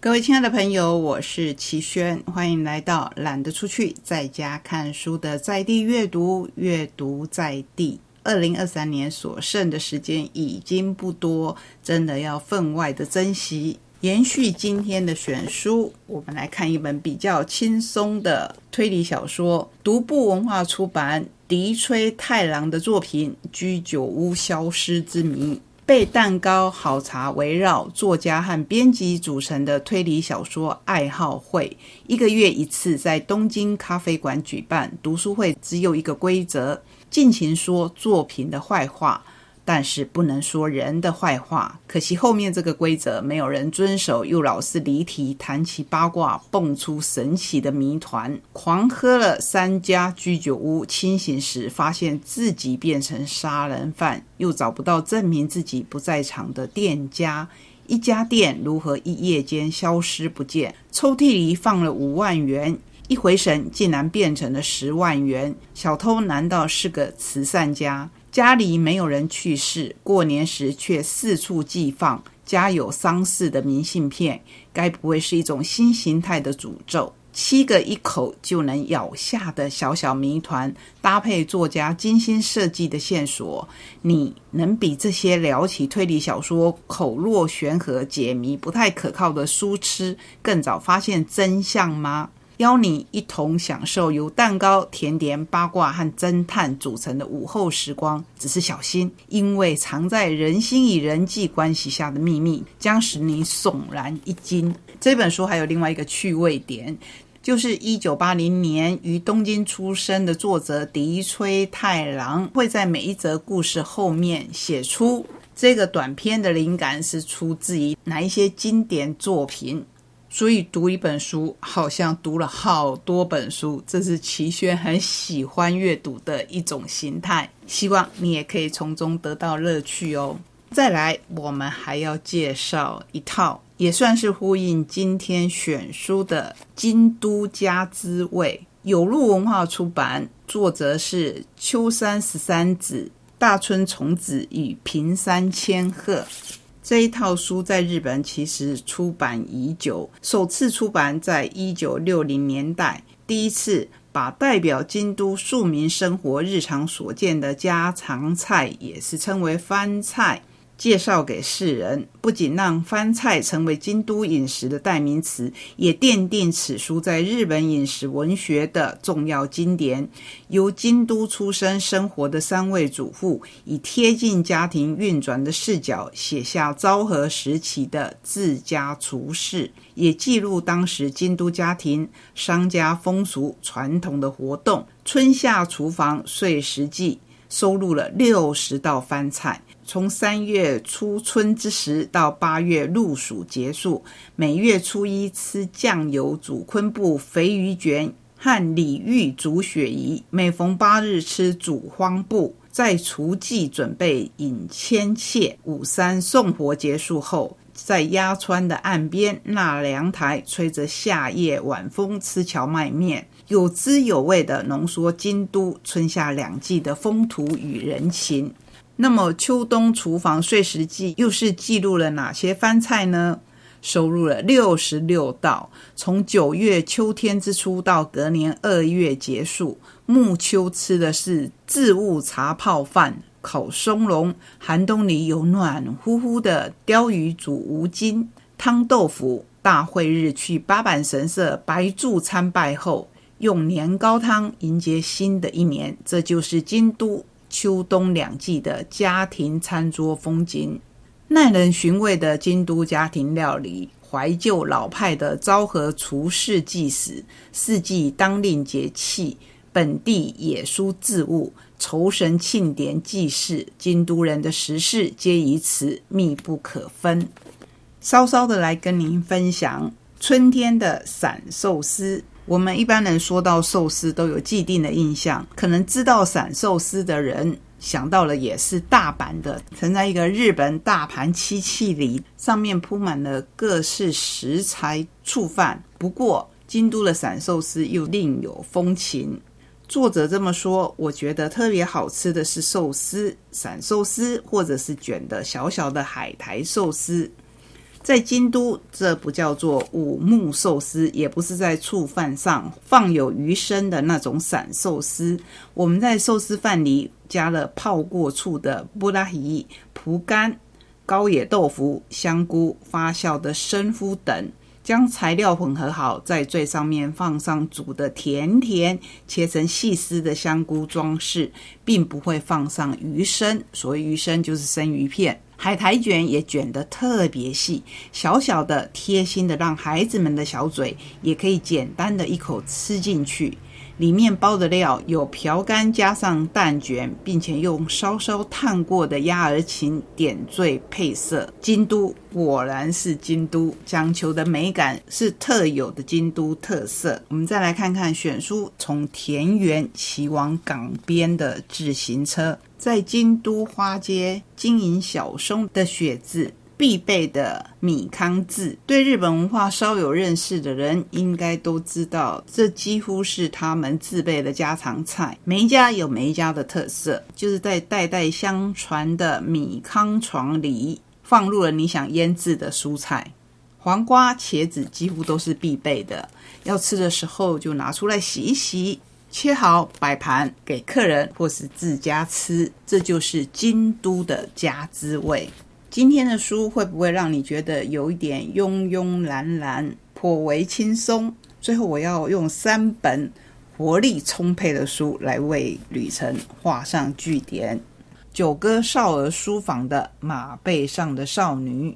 各位亲爱的朋友，我是齐轩，欢迎来到懒得出去，在家看书的在地阅读，阅读在地。二零二三年所剩的时间已经不多，真的要分外的珍惜。延续今天的选书，我们来看一本比较轻松的推理小说，独步文化出版笛吹太郎的作品《居酒屋消失之谜》。被蛋糕、好茶围绕，作家和编辑组成的推理小说爱好会，一个月一次在东京咖啡馆举办。读书会只有一个规则：尽情说作品的坏话。但是不能说人的坏话，可惜后面这个规则没有人遵守，又老是离题，谈起八卦，蹦出神奇的谜团。狂喝了三家居酒屋，清醒时发现自己变成杀人犯，又找不到证明自己不在场的店家。一家店如何一夜间消失不见？抽屉里放了五万元，一回神竟然变成了十万元。小偷难道是个慈善家？家里没有人去世，过年时却四处寄放家有丧事的明信片，该不会是一种新形态的诅咒？七个一口就能咬下的小小谜团，搭配作家精心设计的线索，你能比这些聊起推理小说口若悬河、解谜不太可靠的书痴更早发现真相吗？邀你一同享受由蛋糕、甜点、八卦和侦探组成的午后时光。只是小心，因为藏在人心与人际关系下的秘密将使你悚然一惊。这本书还有另外一个趣味点，就是一九八零年于东京出生的作者笛吹太郎会在每一则故事后面写出这个短篇的灵感是出自于哪一些经典作品。所以读一本书，好像读了好多本书，这是齐轩很喜欢阅读的一种形态。希望你也可以从中得到乐趣哦。再来，我们还要介绍一套，也算是呼应今天选书的《京都家之味》，有路文化出版，作者是秋山十三子、大村崇子与平山千鹤。这一套书在日本其实出版已久，首次出版在一九六零年代，第一次把代表京都庶民生活日常所见的家常菜，也是称为番菜。介绍给世人，不仅让番菜成为京都饮食的代名词，也奠定此书在日本饮食文学的重要经典。由京都出生生活的三位主妇，以贴近家庭运转的视角，写下昭和时期的自家厨事，也记录当时京都家庭商家风俗传统的活动。春夏厨房岁时记收录了六十道番菜。从三月初春之时到八月入暑结束，每月初一吃酱油煮昆布肥鱼卷和李玉煮鳕鱼，每逢八日吃煮荒布，在除祭准备引千切。五三送活结束后，在鸭川的岸边纳凉台，吹着夏夜晚风吃荞麦面，有滋有味的浓缩京都春夏两季的风土与人情。那么秋冬厨房碎食记又是记录了哪些番菜呢？收录了六十六道，从九月秋天之初到隔年二月结束。暮秋吃的是自物茶泡饭、烤松茸；寒冬里有暖乎乎的鲷鱼煮无筋汤豆腐。大会日去八坂神社白柱参拜后，用年糕汤迎接新的一年。这就是京都。秋冬两季的家庭餐桌风景，耐人寻味的京都家庭料理，怀旧老派的昭和厨师祭祀，四季当令节气，本地野蔬自物，酬神庆典祭祀，京都人的时事皆与此密不可分。稍稍的来跟您分享春天的散寿司。我们一般人说到寿司都有既定的印象，可能知道散寿司的人想到了也是大阪的，盛在一个日本大盘漆器里，上面铺满了各式食材醋饭。不过京都的散寿司又另有风情。作者这么说，我觉得特别好吃的是寿司，散寿司或者是卷的小小的海苔寿司。在京都，这不叫做五目寿司，也不是在醋饭上放有鱼身的那种散寿司。我们在寿司饭里加了泡过醋的布拉吉、蒲干、高野豆腐、香菇、发酵的生麸等。将材料混合好，在最上面放上煮的甜甜、切成细丝的香菇装饰，并不会放上鱼生。所谓鱼生就是生鱼片。海苔卷也卷得特别细，小小的、贴心的，让孩子们的小嘴也可以简单的一口吃进去。里面包的料有瓢干加上蛋卷，并且用稍稍烫过的鸭儿芹点缀配色。京都果然是京都，讲求的美感是特有的京都特色。我们再来看看选书，从田园骑往港边的自行车，在京都花街经营小松的雪字。必备的米糠字，对日本文化稍有认识的人应该都知道，这几乎是他们自备的家常菜。每一家有每一家的特色，就是在代代相传的米糠床里放入了你想腌制的蔬菜，黄瓜、茄子几乎都是必备的。要吃的时候就拿出来洗一洗，切好摆盘给客人或是自家吃，这就是京都的家滋味。今天的书会不会让你觉得有一点慵慵懒懒、颇为轻松？最后，我要用三本活力充沛的书来为旅程画上句点。九歌少儿书房的《马背上的少女》，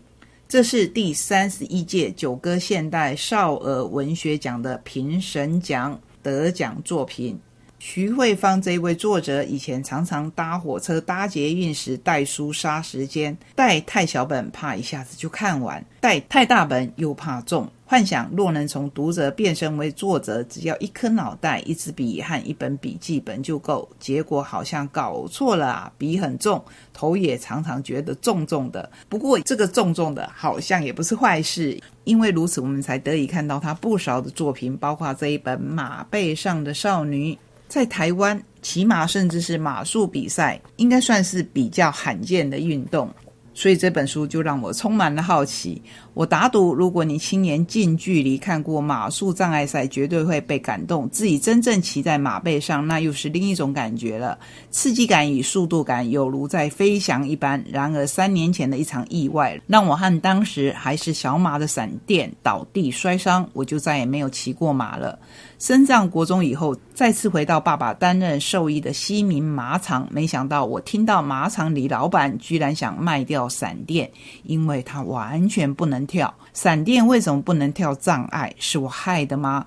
这是第三十一届九歌现代少儿文学奖的评审奖得奖作品。徐慧芳这位作者以前常常搭火车、搭捷运时带书杀时间，带太小本怕一下子就看完，带太大本又怕重。幻想若能从读者变身为作者，只要一颗脑袋、一支笔和一本笔记本就够。结果好像搞错了啊！笔很重，头也常常觉得重重的。不过这个重重的，好像也不是坏事，因为如此我们才得以看到他不少的作品，包括这一本《马背上的少女》。在台湾骑马，甚至是马术比赛，应该算是比较罕见的运动。所以这本书就让我充满了好奇。我打赌，如果你亲眼近距离看过马术障碍赛，绝对会被感动。自己真正骑在马背上，那又是另一种感觉了。刺激感与速度感有如在飞翔一般。然而，三年前的一场意外，让我和当时还是小马的闪电倒地摔伤，我就再也没有骑过马了。升上国中以后，再次回到爸爸担任兽医的西明马场，没想到我听到马场里老板居然想卖掉闪电，因为他完全不能跳。闪电为什么不能跳障碍？是我害的吗？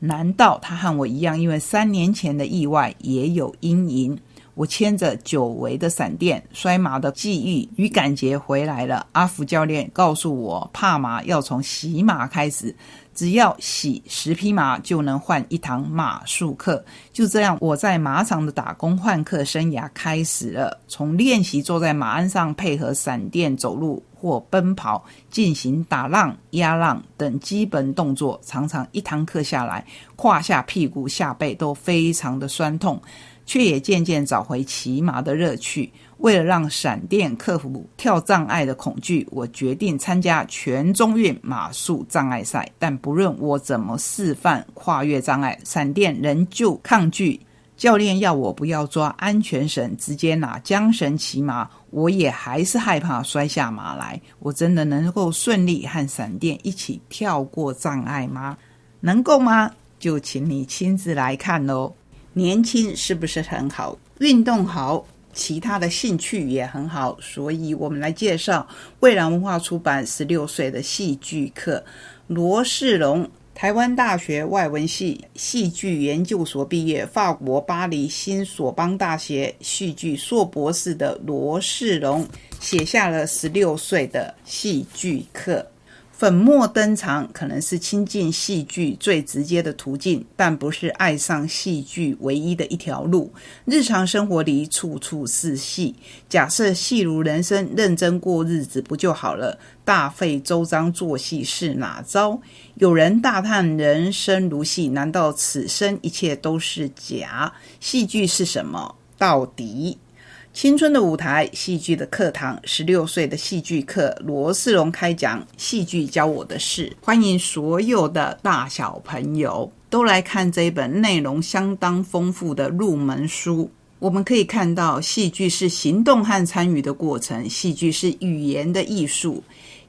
难道他和我一样，因为三年前的意外也有阴影？我牵着久违的闪电摔马的记忆与感觉回来了。阿福教练告诉我，怕马要从洗马开始。只要洗十匹马，就能换一堂马术课。就这样，我在马场的打工换课生涯开始了。从练习坐在马鞍上配合闪电走路或奔跑，进行打浪、压浪等基本动作，常常一堂课下来，胯下、屁股、下背都非常的酸痛，却也渐渐找回骑马的乐趣。为了让闪电克服跳障碍的恐惧，我决定参加全中运马术障碍赛。但不论我怎么示范跨越障碍，闪电仍旧抗拒。教练要我不要抓安全绳，直接拿缰绳骑马，我也还是害怕摔下马来。我真的能够顺利和闪电一起跳过障碍吗？能够吗？就请你亲自来看喽。年轻是不是很好？运动好。其他的兴趣也很好，所以我们来介绍蔚蓝文化出版十六岁的戏剧课。罗世龙，台湾大学外文系戏剧研究所毕业，法国巴黎新索邦大学戏剧硕博士的罗世龙，写下了十六岁的戏剧课。粉墨登场可能是亲近戏剧最直接的途径，但不是爱上戏剧唯一的一条路。日常生活里处处是戏，假设戏如人生，认真过日子不就好了？大费周章做戏是哪招？有人大叹人生如戏，难道此生一切都是假？戏剧是什么？到底？青春的舞台，戏剧的课堂，十六岁的戏剧课，罗世龙开讲，戏剧教我的事。欢迎所有的大小朋友都来看这一本内容相当丰富的入门书。我们可以看到，戏剧是行动和参与的过程，戏剧是语言的艺术，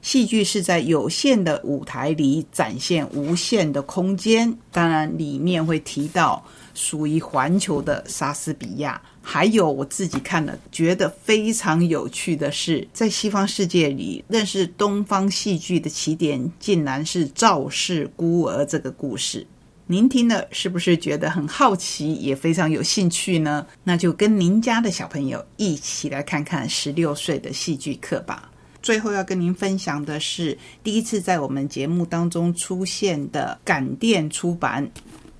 戏剧是在有限的舞台里展现无限的空间。当然，里面会提到属于环球的莎士比亚。还有我自己看了，觉得非常有趣的是，在西方世界里认识东方戏剧的起点，竟然是赵氏孤儿这个故事。您听了是不是觉得很好奇，也非常有兴趣呢？那就跟您家的小朋友一起来看看十六岁的戏剧课吧。最后要跟您分享的是，第一次在我们节目当中出现的感电出版。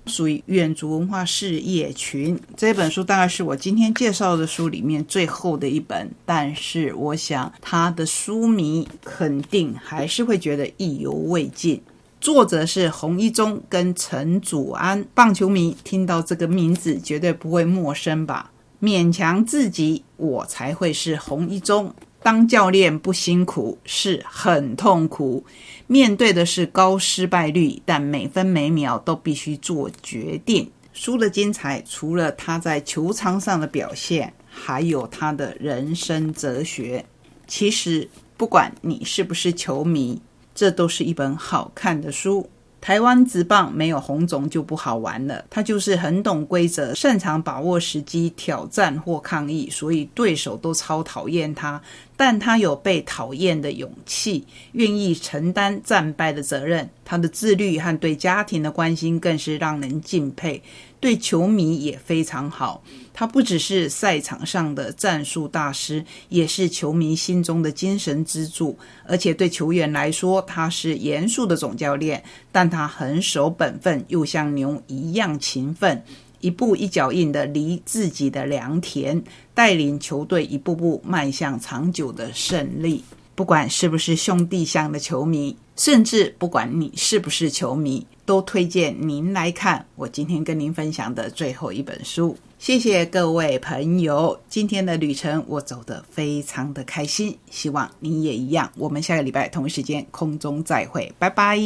属于远足文化事业群这本书，大概是我今天介绍的书里面最后的一本。但是，我想他的书迷肯定还是会觉得意犹未尽。作者是洪一中跟陈祖安，棒球迷听到这个名字绝对不会陌生吧？勉强自己，我才会是洪一中。当教练不辛苦，是很痛苦。面对的是高失败率，但每分每秒都必须做决定。书的精彩，除了他在球场上的表现，还有他的人生哲学。其实，不管你是不是球迷，这都是一本好看的书。台湾直棒没有红总就不好玩了。他就是很懂规则，擅长把握时机挑战或抗议，所以对手都超讨厌他。但他有被讨厌的勇气，愿意承担战败的责任。他的自律和对家庭的关心更是让人敬佩。对球迷也非常好。他不只是赛场上的战术大师，也是球迷心中的精神支柱。而且对球员来说，他是严肃的总教练，但他很守本分，又像牛一样勤奋。一步一脚印的离自己的良田，带领球队一步步迈向长久的胜利。不管是不是兄弟象的球迷，甚至不管你是不是球迷，都推荐您来看我今天跟您分享的最后一本书。谢谢各位朋友，今天的旅程我走得非常的开心，希望你也一样。我们下个礼拜同一时间空中再会，拜拜。